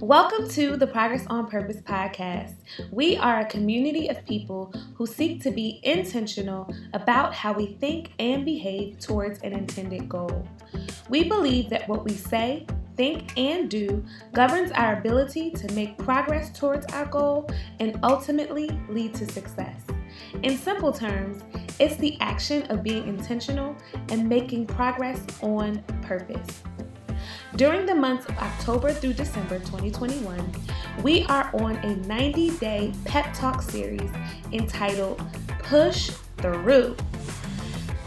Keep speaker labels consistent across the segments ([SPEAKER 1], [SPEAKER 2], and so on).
[SPEAKER 1] Welcome to the Progress on Purpose podcast. We are a community of people who seek to be intentional about how we think and behave towards an intended goal. We believe that what we say, think, and do governs our ability to make progress towards our goal and ultimately lead to success. In simple terms, it's the action of being intentional and making progress on purpose. During the months of October through December 2021, we are on a 90 day pep talk series entitled Push Through.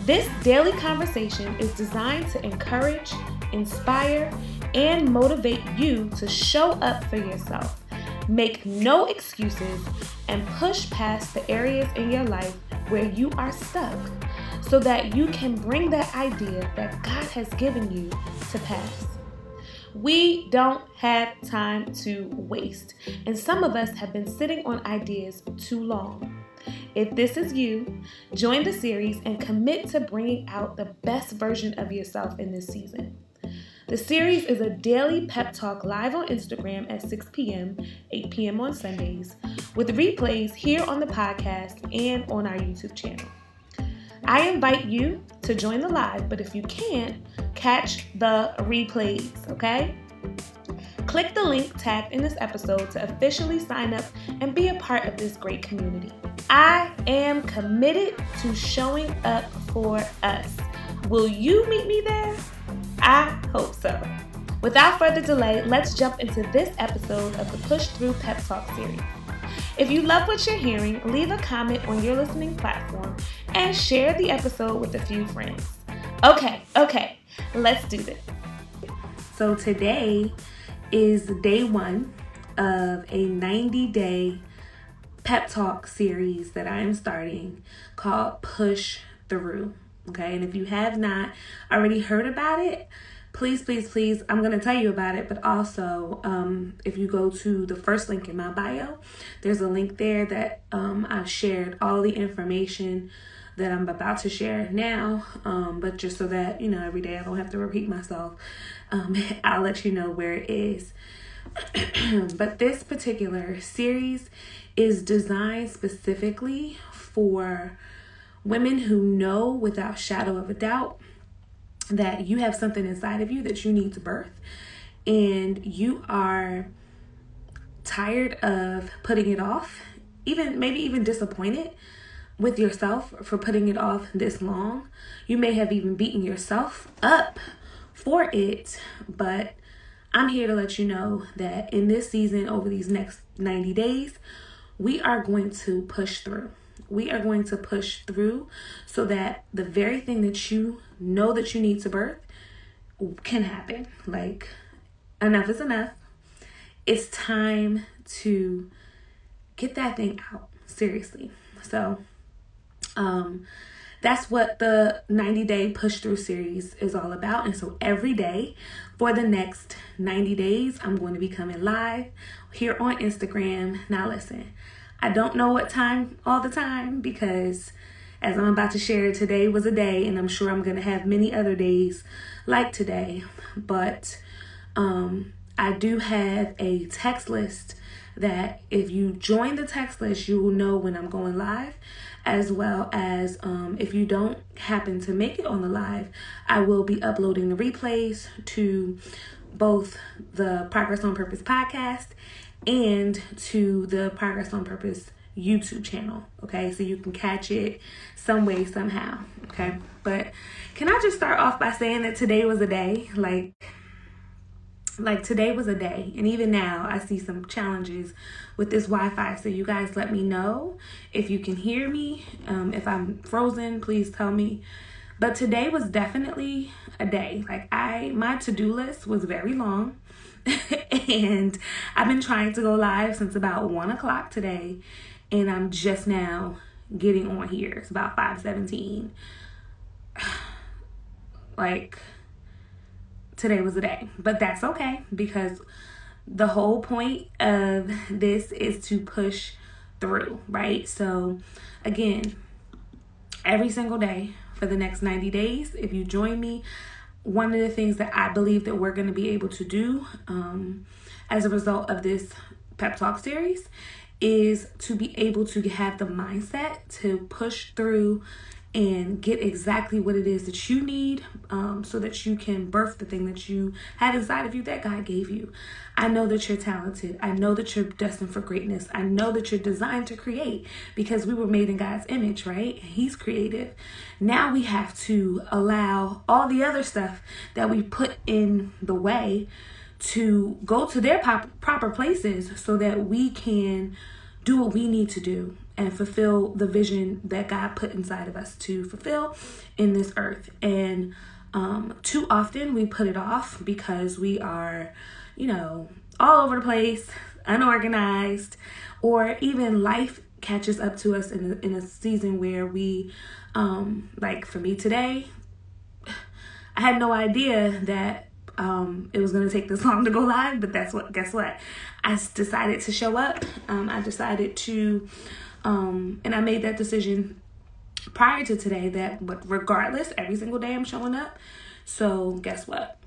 [SPEAKER 1] This daily conversation is designed to encourage, inspire, and motivate you to show up for yourself, make no excuses, and push past the areas in your life where you are stuck so that you can bring that idea that God has given you to pass. We don't have time to waste, and some of us have been sitting on ideas too long. If this is you, join the series and commit to bringing out the best version of yourself in this season. The series is a daily pep talk live on Instagram at 6 p.m., 8 p.m. on Sundays, with replays here on the podcast and on our YouTube channel. I invite you to join the live, but if you can't, catch the replays, okay? Click the link tagged in this episode to officially sign up and be a part of this great community. I am committed to showing up for us. Will you meet me there? I hope so. Without further delay, let's jump into this episode of the Push Through Pep Talk series. If you love what you're hearing, leave a comment on your listening platform and share the episode with a few friends. Okay, okay, let's do this. So today is day one of a 90 day pep talk series that I am starting called Push Through. Okay, and if you have not already heard about it, please, please, please, I'm going to tell you about it. But also, um, if you go to the first link in my bio, there's a link there that um, I've shared all the information that I'm about to share now. Um, but just so that, you know, every day I don't have to repeat myself, um, I'll let you know where it is. but this particular series is designed specifically for women who know without shadow of a doubt that you have something inside of you that you need to birth and you are tired of putting it off even maybe even disappointed with yourself for putting it off this long. You may have even beaten yourself up for it, but I'm here to let you know that in this season, over these next 90 days, we are going to push through. We are going to push through so that the very thing that you know that you need to birth can happen. Like, enough is enough. It's time to get that thing out. Seriously. So, um, that's what the 90 day push through series is all about. And so every day for the next 90 days, I'm going to be coming live here on Instagram. Now, listen, I don't know what time all the time because as I'm about to share, today was a day, and I'm sure I'm going to have many other days like today. But um, I do have a text list that if you join the text list, you will know when I'm going live as well as um, if you don't happen to make it on the live, I will be uploading the replays to both the Progress on Purpose podcast and to the Progress on Purpose YouTube channel. Okay, so you can catch it some way, somehow. Okay, but can I just start off by saying that today was a day like like today was a day and even now i see some challenges with this wi-fi. So you guys let me know if you can hear me. Um, if i'm frozen please tell me. But today was definitely a day. Like i my to-do list was very long and i've been trying to go live since about one o'clock today and i'm just now getting on here it's about 517 like today was the day. But that's okay because the whole point of this is to push through, right? So, again, every single day for the next 90 days, if you join me, one of the things that I believe that we're going to be able to do um, as a result of this pep talk series is to be able to have the mindset to push through and get exactly what it is that you need um, so that you can birth the thing that you have inside of you that God gave you. I know that you're talented. I know that you're destined for greatness. I know that you're designed to create because we were made in God's image, right? He's creative. Now we have to allow all the other stuff that we put in the way to go to their pop- proper places so that we can do what we need to do and fulfill the vision that God put inside of us to fulfill in this earth. And um, too often we put it off because we are, you know, all over the place, unorganized, or even life catches up to us in in a season where we, um, like for me today, I had no idea that um, it was going to take this long to go live, but that's what, guess what? I decided to show up. Um, I decided to um, and I made that decision prior to today that but regardless, every single day I'm showing up. So guess what?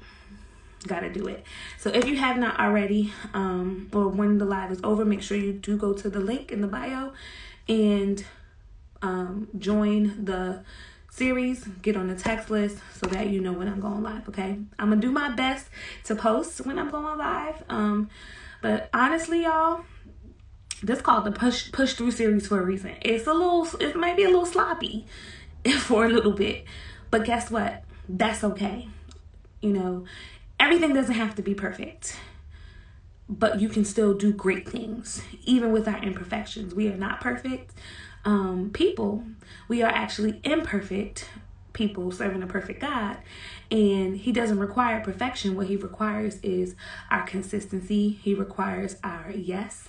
[SPEAKER 1] Gotta do it. So if you have not already, um, or when the live is over, make sure you do go to the link in the bio and um, join the series, get on the text list so that you know when I'm going live, okay? I'm gonna do my best to post when I'm going live. Um, but honestly, y'all, this called the push push through series for a reason. It's a little it might be a little sloppy for a little bit. But guess what? That's okay. You know, everything doesn't have to be perfect. But you can still do great things, even with our imperfections. We are not perfect um, people. We are actually imperfect people serving a perfect God. And He doesn't require perfection. What He requires is our consistency, He requires our yes.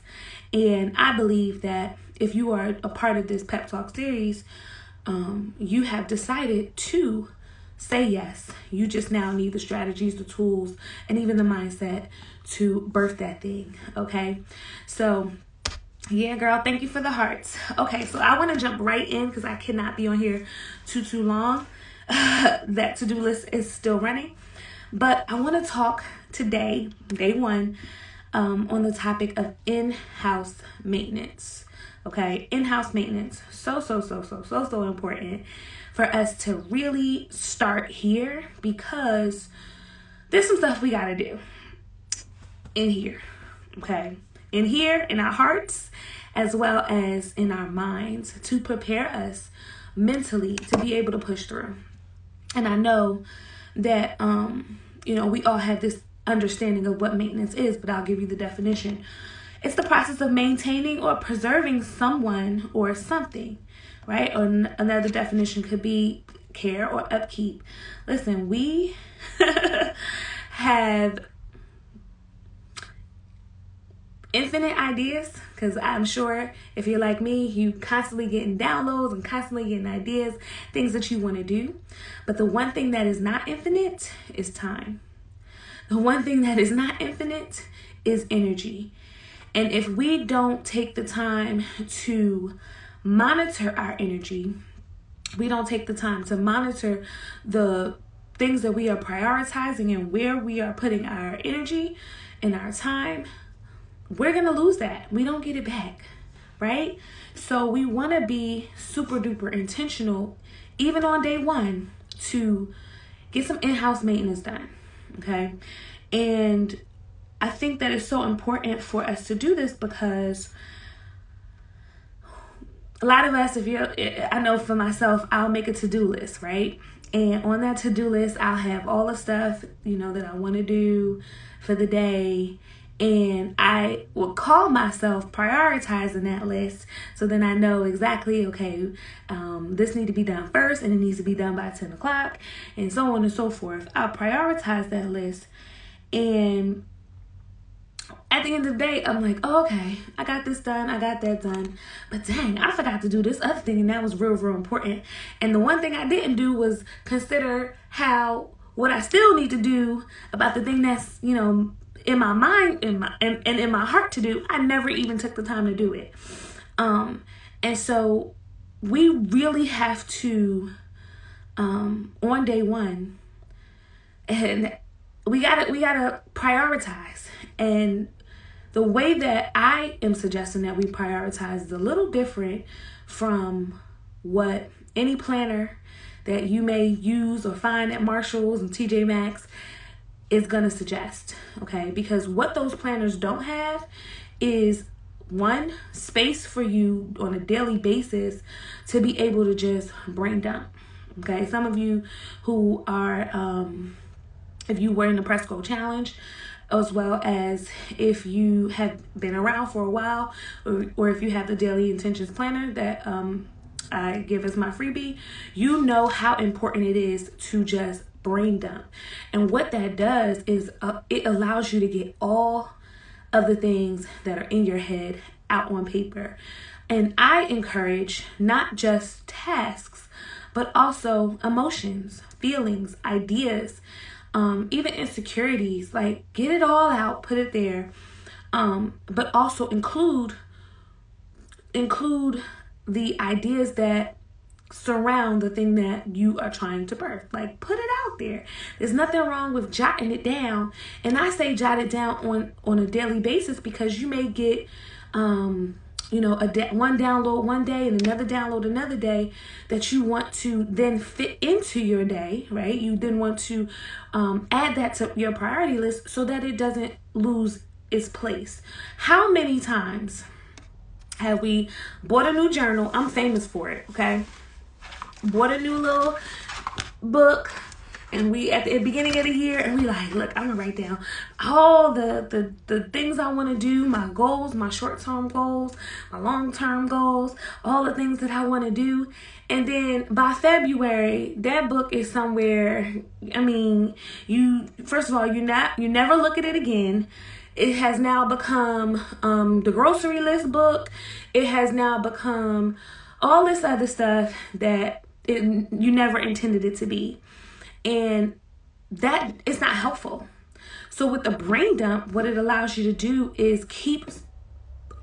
[SPEAKER 1] And I believe that if you are a part of this pep talk series, um, you have decided to say yes. You just now need the strategies, the tools, and even the mindset to birth that thing. Okay. So, yeah, girl, thank you for the hearts. Okay, so I want to jump right in because I cannot be on here too, too long. that to do list is still running. But I want to talk today, day one, um, on the topic of in house maintenance. Okay, in house maintenance. So, so, so, so, so, so important for us to really start here because there's some stuff we got to do in here. Okay, in here, in our hearts, as well as in our minds to prepare us mentally to be able to push through. And I know that, um, you know, we all have this understanding of what maintenance is, but I'll give you the definition. It's the process of maintaining or preserving someone or something, right? Or n- another definition could be care or upkeep. Listen, we have infinite ideas because I'm sure if you're like me, you constantly getting downloads and constantly getting ideas, things that you want to do. But the one thing that is not infinite is time. The one thing that is not infinite is energy. And if we don't take the time to monitor our energy, we don't take the time to monitor the things that we are prioritizing and where we are putting our energy and our time, we're to lose that. We don't get it back, right? So we want to be super duper intentional, even on day one, to get some in house maintenance done. Okay. And I think that it's so important for us to do this because a lot of us, if you're, I know for myself, I'll make a to do list, right? And on that to do list, I'll have all the stuff, you know, that I want to do for the day and I will call myself prioritizing that list. So then I know exactly okay um, this need to be done first and it needs to be done by 10 o'clock and so on and so forth. I'll prioritize that list. And at the end of the day I'm like oh, okay I got this done I got that done. But dang I forgot to do this other thing and that was real real important. And the one thing I didn't do was consider how what I still need to do about the thing that's, you know, in my mind in my and, and in my heart to do i never even took the time to do it. Um and so we really have to um on day one and we gotta we gotta prioritize. And the way that I am suggesting that we prioritize is a little different from what any planner that you may use or find at Marshalls and TJ Maxx is going to suggest, okay? Because what those planners don't have is one space for you on a daily basis to be able to just brain dump. Okay, some of you who are, um, if you were in the Press Go Challenge, as well as if you have been around for a while, or, or if you have the Daily Intentions Planner that um, I give as my freebie, you know how important it is to just brain dump. And what that does is uh, it allows you to get all of the things that are in your head out on paper. And I encourage not just tasks, but also emotions, feelings, ideas, um, even insecurities. Like, get it all out, put it there. Um, but also include include the ideas that surround the thing that you are trying to birth. Like put it out there. There's nothing wrong with jotting it down. And I say jot it down on on a daily basis because you may get um you know a de- one download one day and another download another day that you want to then fit into your day right you then want to um, add that to your priority list so that it doesn't lose its place how many times have we bought a new journal i'm famous for it okay bought a new little book and we at the beginning of the year and we like look i'm gonna write down all the the, the things i want to do my goals my short-term goals my long-term goals all the things that i want to do. And then by february that book is somewhere i mean you first of all you not you never look at it again. It has now become um, the grocery list book. It has now become all this other stuff that it, you never intended it to be and that is not helpful. So with the brain dump, what it allows you to do is keep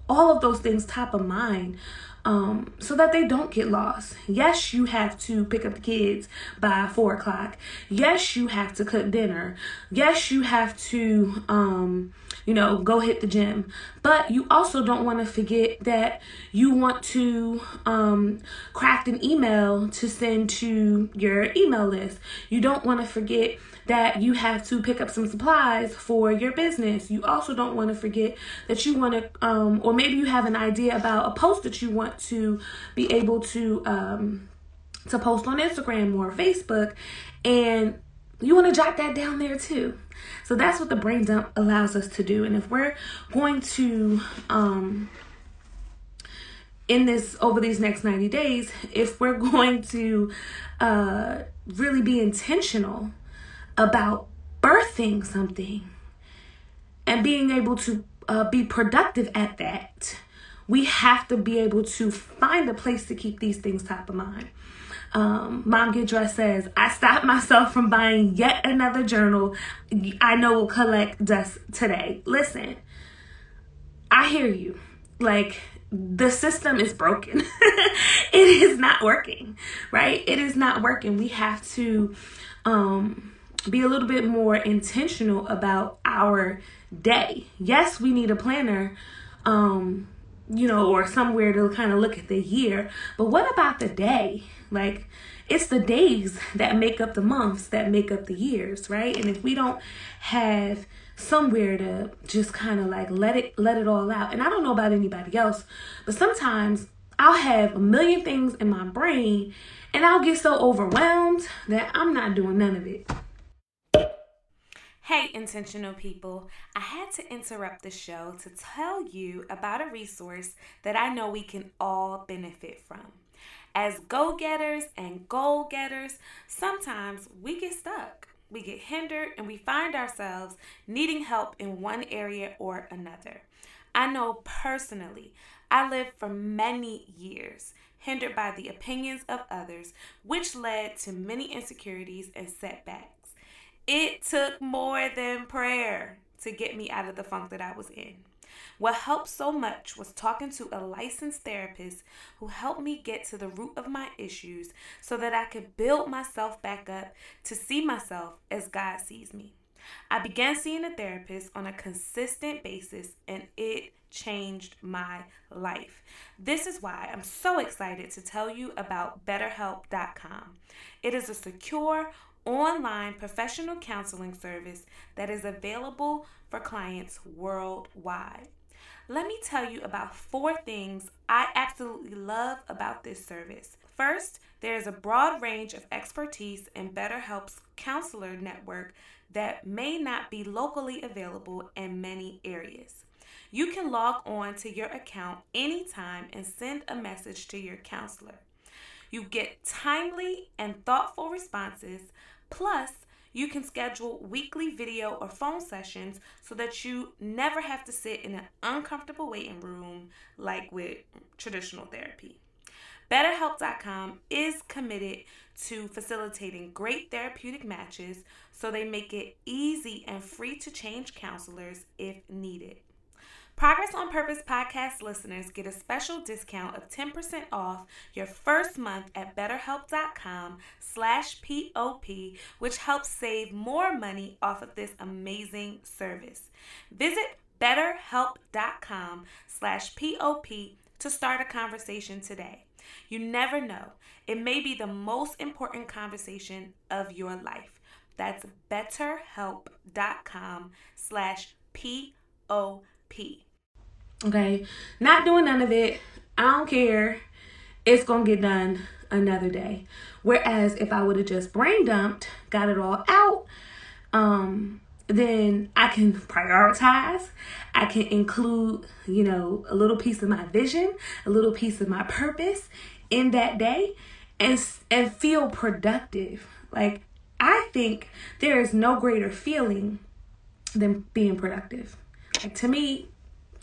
[SPEAKER 1] all of those things top of mind um, so that they don't get lost. Yes, you have to pick up the kids by four o'clock. Yes, you have to cook dinner. Yes, you have to, um, you know, go hit the gym. But you also don't want to forget that you want to um, craft an email to send to your email list. You don't want to forget that you have to pick up some supplies for your business. You also don't want to forget that you want to, um, or maybe you have an idea about a post that you want to be able to um, to post on Instagram or Facebook, and you want to jot that down there too. So that's what the brain dump allows us to do. And if we're going to um, in this over these next 90 days, if we're going to uh, really be intentional about birthing something and being able to uh, be productive at that, we have to be able to find a place to keep these things top of mind. Um, Mom Get Dressed says, I stopped myself from buying yet another journal I know will collect dust today. Listen, I hear you. Like, the system is broken. it is not working, right? It is not working. We have to um be a little bit more intentional about our day. Yes, we need a planner, um, you know, or somewhere to kind of look at the year, but what about the day? Like, it's the days that make up the months that make up the years, right? And if we don't have somewhere to just kind of like let it let it all out. And I don't know about anybody else, but sometimes I'll have a million things in my brain and I'll get so overwhelmed that I'm not doing none of it. Hey, intentional people, I had to interrupt the show to tell you about a resource that I know we can all benefit from. As go getters and goal getters, sometimes we get stuck, we get hindered, and we find ourselves needing help in one area or another. I know personally, I lived for many years hindered by the opinions of others, which led to many insecurities and setbacks. It took more than prayer to get me out of the funk that I was in. What helped so much was talking to a licensed therapist who helped me get to the root of my issues so that I could build myself back up to see myself as God sees me. I began seeing a therapist on a consistent basis, and it changed my life. This is why I'm so excited to tell you about BetterHelp.com. It is a secure, online professional counseling service that is available for clients worldwide. Let me tell you about four things I absolutely love about this service. First, there is a broad range of expertise in BetterHelp's counselor network that may not be locally available in many areas. You can log on to your account anytime and send a message to your counselor. You get timely and thoughtful responses, plus, you can schedule weekly video or phone sessions so that you never have to sit in an uncomfortable waiting room like with traditional therapy. BetterHelp.com is committed to facilitating great therapeutic matches so they make it easy and free to change counselors if needed. Progress on Purpose podcast listeners get a special discount of 10% off your first month at betterhelp.com slash POP, which helps save more money off of this amazing service. Visit betterhelp.com slash POP to start a conversation today. You never know. It may be the most important conversation of your life. That's betterhelp.com slash P-O-P. Okay, not doing none of it. I don't care. It's gonna get done another day. Whereas if I would have just brain dumped, got it all out, um, then I can prioritize. I can include, you know, a little piece of my vision, a little piece of my purpose in that day and and feel productive. Like I think there is no greater feeling than being productive. Like to me,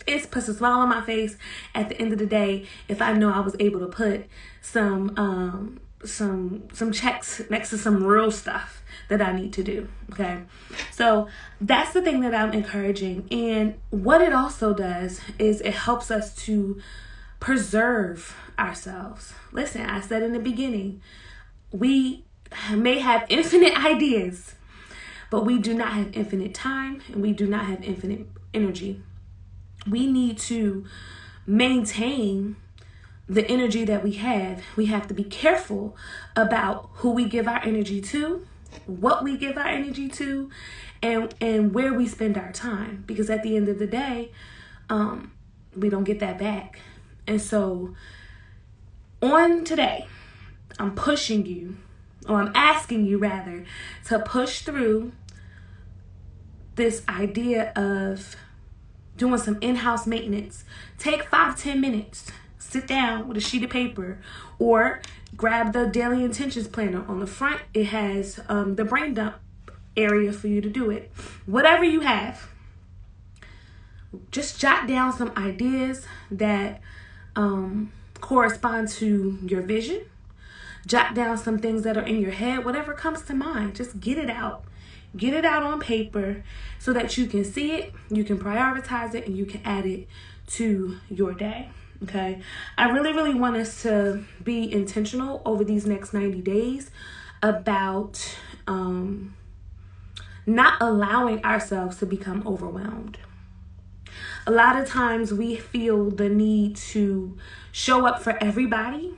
[SPEAKER 1] it puts a smile on my face at the end of the day if I know I was able to put some um some some checks next to some real stuff that I need to do. Okay. So that's the thing that I'm encouraging. And what it also does is it helps us to preserve ourselves. Listen, I said in the beginning, we may have infinite ideas, but we do not have infinite time and we do not have infinite energy. We need to maintain the energy that we have. We have to be careful about who we give our energy to, what we give our energy to, and and where we spend our time because at the end of the day, um we don't get that back. And so on today, I'm pushing you or I'm asking you rather, to push through this idea of doing some in house maintenance. Take five, ten minutes, sit down with a sheet of paper, or grab the daily intentions planner. On the front, it has um, the brain dump area for you to do it. Whatever you have, just jot down some ideas that um, correspond to your vision jot down some things that are in your head, whatever comes to mind, just get it out. Get it out on paper so that you can see it, you can prioritize it, and you can add it to your day. Okay. I really, really want us to be intentional over these next 90 days about um, not allowing ourselves to become overwhelmed. A lot of times we feel the need to show up for everybody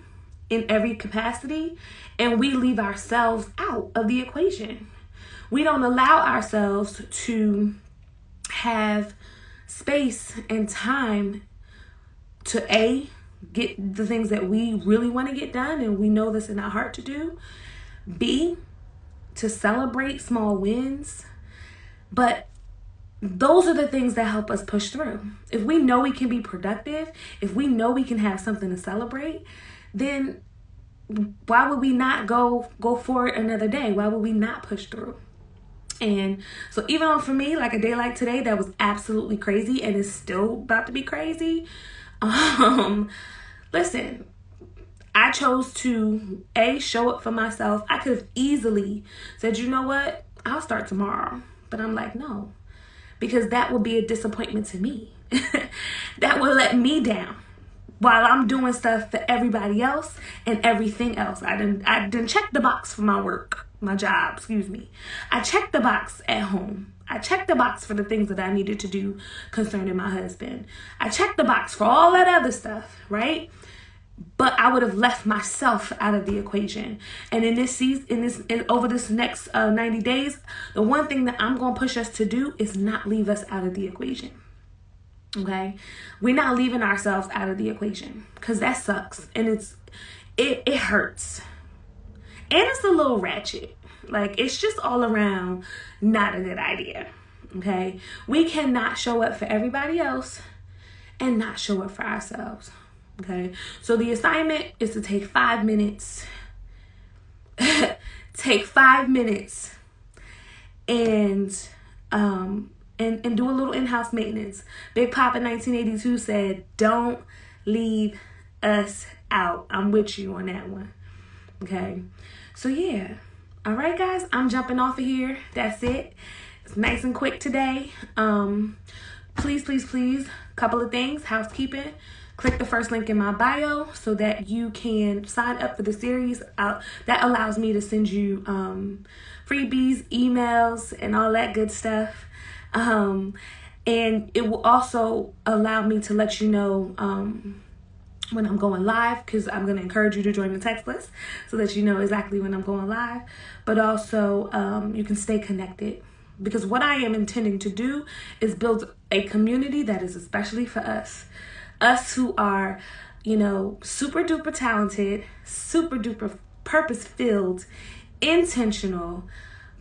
[SPEAKER 1] in every capacity, and we leave ourselves out of the equation. We don't allow ourselves to have space and time to A, get the things that we really want to get done and we know this in our heart to do. B, to celebrate small wins. But those are the things that help us push through. If we know we can be productive, if we know we can have something to celebrate, then why would we not go go for it another day? Why would we not push through? And so even for me, like a day like today, that was absolutely crazy and is still about to be crazy. Um, listen, I chose to a show up for myself. I could have easily said, you know what, I'll start tomorrow. But I'm like, no, because that will be a disappointment to me. that will let me down while I'm doing stuff for everybody else and everything else. I didn't I didn't check the box for my work, my job, excuse me. I checked the box at home. I checked the box for the things that I needed to do concerning my husband. I checked the box for all that other stuff, right? But I would have left myself out of the equation. And in this season, in this, in, over this next uh, 90 days, the one thing that I'm going to push us to do is not leave us out of the equation. Okay, we're not leaving ourselves out of the equation because that sucks and it's it it hurts and it's a little ratchet. Like it's just all around not a good idea. Okay? We cannot show up for everybody else and not show up for ourselves. Okay? So the assignment is to take 5 minutes take 5 minutes and um and, and do a little in-house maintenance. Big Pop in 1982 said, "Don't leave us out." I'm with you on that one. Okay. So yeah. All right, guys, I'm jumping off of here. That's it. It's nice and quick today. Um, please, please, please, couple of things. Housekeeping. Click the first link in my bio so that you can sign up for the series. Uh, that allows me to send you um, freebies, emails, and all that good stuff. Um, and it will also allow me to let you know um, when I'm going live because I'm going to encourage you to join the text list so that you know exactly when I'm going live. But also, um, you can stay connected because what I am intending to do is build a community that is especially for us. Us who are, you know, super duper talented, super duper purpose filled, intentional,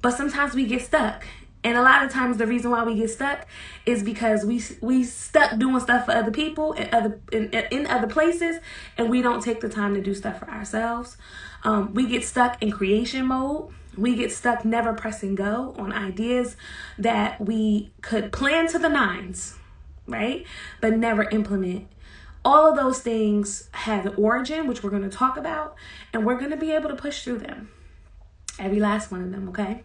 [SPEAKER 1] but sometimes we get stuck and a lot of times the reason why we get stuck is because we we stuck doing stuff for other people and other in, in other places and we don't take the time to do stuff for ourselves. Um, we get stuck in creation mode. We get stuck never pressing go on ideas that we could plan to the nines, right? But never implement. All of those things have an origin, which we're going to talk about, and we're going to be able to push through them. Every last one of them, okay?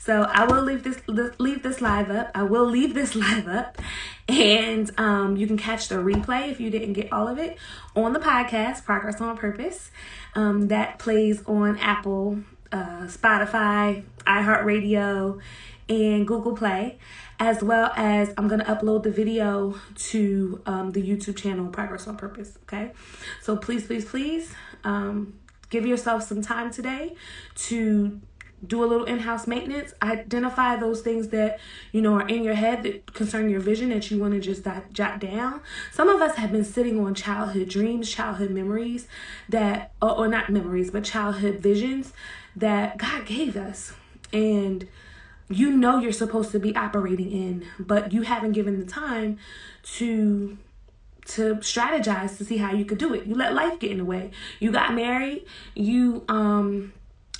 [SPEAKER 1] So I will leave this leave this live up. I will leave this live up, and um, you can catch the replay if you didn't get all of it on the podcast Progress on Purpose. Um, that plays on Apple, uh, Spotify, iHeartRadio, and Google Play, as well as I'm gonna upload the video to um, the YouTube channel Progress on Purpose. Okay, so please, please, please. Um, give yourself some time today to do a little in-house maintenance identify those things that you know are in your head that concern your vision that you want to just jot down. Some of us have been sitting on childhood dreams childhood memories that or, or not memories but childhood visions that god gave us. And you know you're supposed to be operating in but you haven't given the time to to strategize to see how you could do it. You let life get in the way. You got married you um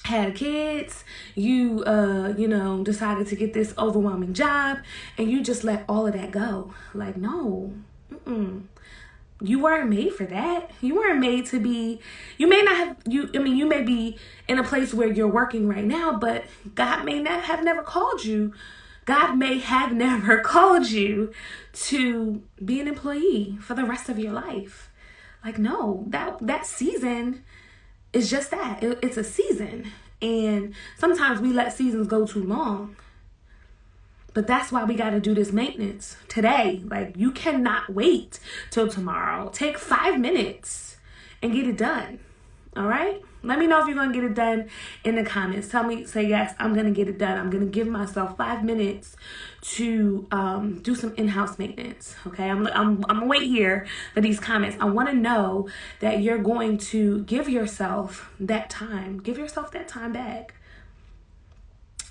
[SPEAKER 1] had kids, you uh, you know, decided to get this overwhelming job and you just let all of that go. Like, no. Mm-mm. You weren't made for that. You weren't made to be you may not have you I mean, you may be in a place where you're working right now, but God may not have never called you. God may have never called you to be an employee for the rest of your life. Like no, that that season it's just that it, it's a season. And sometimes we let seasons go too long. But that's why we got to do this maintenance today. Like you cannot wait till tomorrow. Take five minutes and get it done. All right let me know if you're going to get it done in the comments. Tell me, say yes, I'm going to get it done. I'm going to give myself five minutes to um, do some in house maintenance. Okay, I'm, I'm, I'm going to wait here for these comments. I want to know that you're going to give yourself that time, give yourself that time back.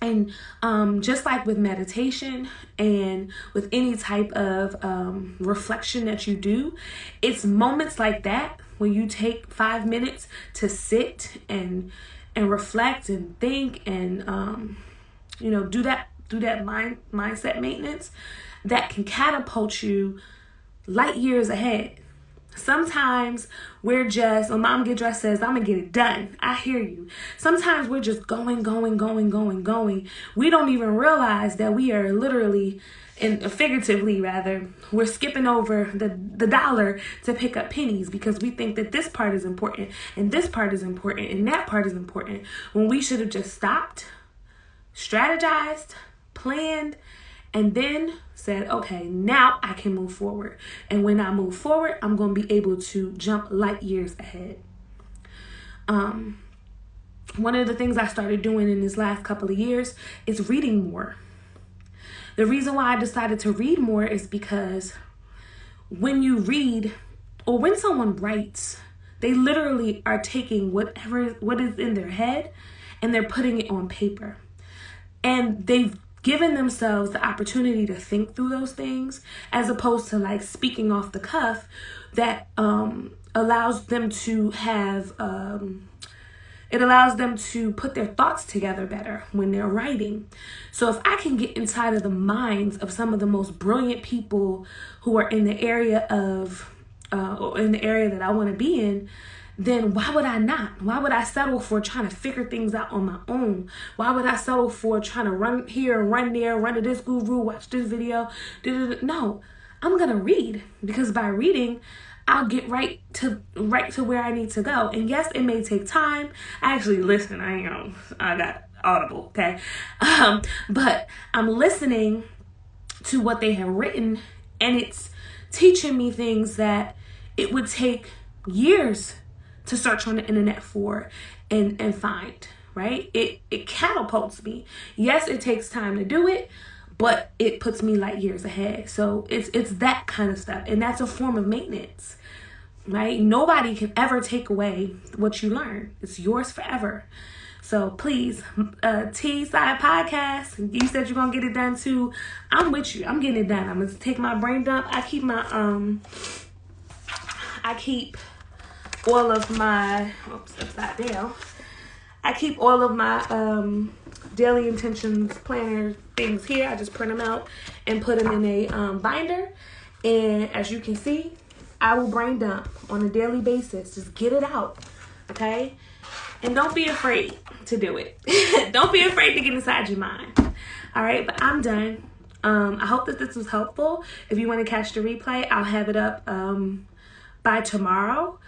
[SPEAKER 1] And um, just like with meditation and with any type of um, reflection that you do, it's moments like that when you take five minutes to sit and and reflect and think and um, you know do that do that mind mindset maintenance that can catapult you light years ahead Sometimes we're just, when mom get dressed says, I'm gonna get it done. I hear you. Sometimes we're just going, going, going, going, going. We don't even realize that we are literally and figuratively rather, we're skipping over the, the dollar to pick up pennies because we think that this part is important and this part is important and that part is important when we should have just stopped, strategized, planned, and then said, okay, now I can move forward. And when I move forward, I'm going to be able to jump light years ahead. Um, one of the things I started doing in this last couple of years is reading more. The reason why I decided to read more is because when you read or when someone writes, they literally are taking whatever what is in their head and they're putting it on paper. And they've given themselves the opportunity to think through those things as opposed to like speaking off the cuff that um allows them to have um it allows them to put their thoughts together better when they're writing. So, if I can get inside of the minds of some of the most brilliant people who are in the area of, uh, or in the area that I want to be in, then why would I not? Why would I settle for trying to figure things out on my own? Why would I settle for trying to run here, run there, run to this guru, watch this video? No, I'm gonna read because by reading, I'll get right to right to where I need to go. And yes, it may take time. I actually listen. I you know I got audible, okay? Um, but I'm listening to what they have written and it's teaching me things that it would take years to search on the internet for and and find, right? It it catapults me. Yes, it takes time to do it, but it puts me light years ahead. So it's it's that kind of stuff. And that's a form of maintenance right? Nobody can ever take away what you learn. It's yours forever. So please, uh, T Side Podcast, you said you're gonna get it done too. I'm with you. I'm getting it done. I'm gonna take my brain dump. I keep my um, I keep all of my oops upside down. I keep all of my um daily intentions planner things here. I just print them out and put them in a um, binder. And as you can see, I will brain dump on a daily basis. Just get it out, okay? And don't be afraid to do it. don't be afraid to get inside your mind. All right, but I'm done. Um, I hope that this was helpful. If you want to catch the replay, I'll have it up um, by tomorrow.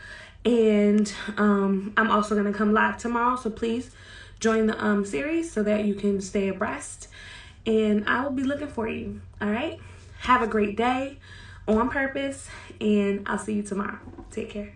[SPEAKER 1] And um, I'm also going to come live tomorrow. So please join the um, series so that you can stay abreast. And I will be looking for you. All right. Have a great day on purpose, and I'll see you tomorrow. Take care.